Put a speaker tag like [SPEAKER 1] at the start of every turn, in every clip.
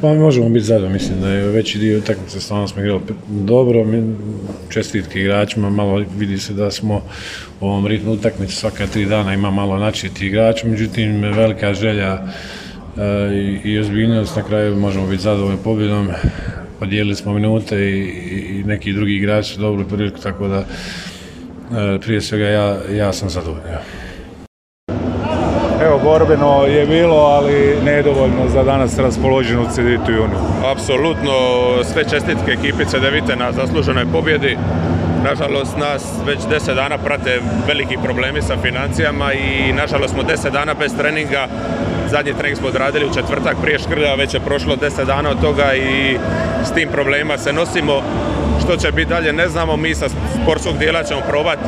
[SPEAKER 1] Pa možemo biti zadovoljni, mislim da je veći dio utakmice stvarno smo igrali dobro, čestitke igračima, malo vidi se da smo u ovom ritmu utakmice svaka tri dana ima malo načeti igrača, međutim velika želja e, i ozbiljnost na kraju možemo biti zadovoljni pobjedom. Podijelili smo minute i, neki drugi igrači su dobili priliku, tako da e, prije svega ja, ja sam zadovoljan.
[SPEAKER 2] Evo, borbeno je bilo, ali nedovoljno za danas raspoloženo u Ceditu Junu.
[SPEAKER 3] Apsolutno, sve čestitke ekipi Cedevite na zasluženoj pobjedi. Nažalost, nas već deset dana prate veliki problemi sa financijama i nažalost smo deset dana bez treninga. Zadnji trening smo odradili u četvrtak prije Škrlja, već je prošlo deset dana od toga i s tim problemima se nosimo. Što će biti dalje ne znamo, mi sa sportskog dijela ćemo probati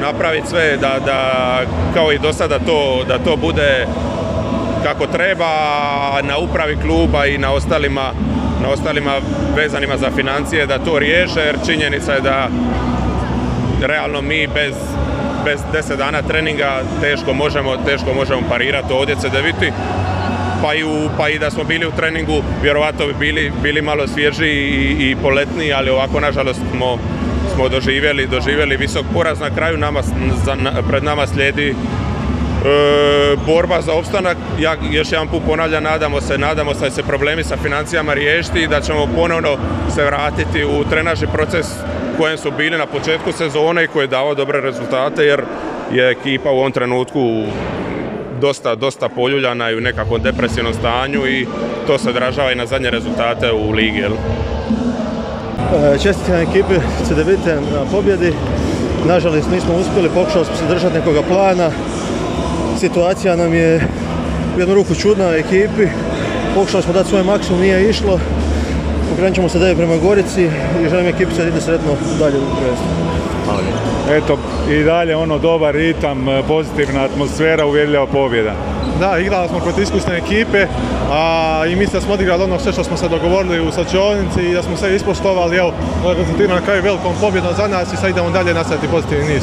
[SPEAKER 3] napraviti sve da, da kao i do sada to, da to bude kako treba na upravi kluba i na ostalima, na ostalima vezanima za financije da to riješe jer činjenica je da realno mi bez bez 10 dana treninga teško možemo, teško možemo parirati ovdje CDViti pa i, u, pa i da smo bili u treningu vjerovatno bi bili, bili malo svježi i, i poletni, ali ovako nažalost smo, smo doživjeli, doživjeli visok poraz. Na kraju nama, pred nama slijedi e, borba za opstanak, ja još jedan put ponavljam, nadamo se, nadamo se da se problemi sa financijama riješiti i da ćemo ponovno se vratiti u trenažni proces kojem su bili na početku sezone i koji je davao dobre rezultate jer je ekipa u ovom trenutku dosta, dosta poljuljana i u nekakvom depresivnom stanju i to se odražava i na zadnje rezultate u ligi. Jel?
[SPEAKER 4] E, čestitke na ekipi CDVite na pobjedi. Nažalost nismo uspjeli, pokušali smo se držati nekoga plana. Situacija nam je u jednu ruku čudna u ekipi. Pokušali smo dati svoj maksimum, nije išlo. Okrenut ćemo se dalje prema Gorici i želim ekipi sad ide sretno dalje u prvenstvu.
[SPEAKER 2] Eto, i dalje ono dobar ritam, pozitivna atmosfera, uvjerljiva pobjeda.
[SPEAKER 5] Da, igrali smo protiv iskusne ekipe a, i mislim da smo odigrali ono sve što smo se dogovorili u sačionici i da smo sve ispoštovali. Evo, rezultirano na kraju velikom pobjedom za nas i sad idemo dalje nastaviti pozitivni niz.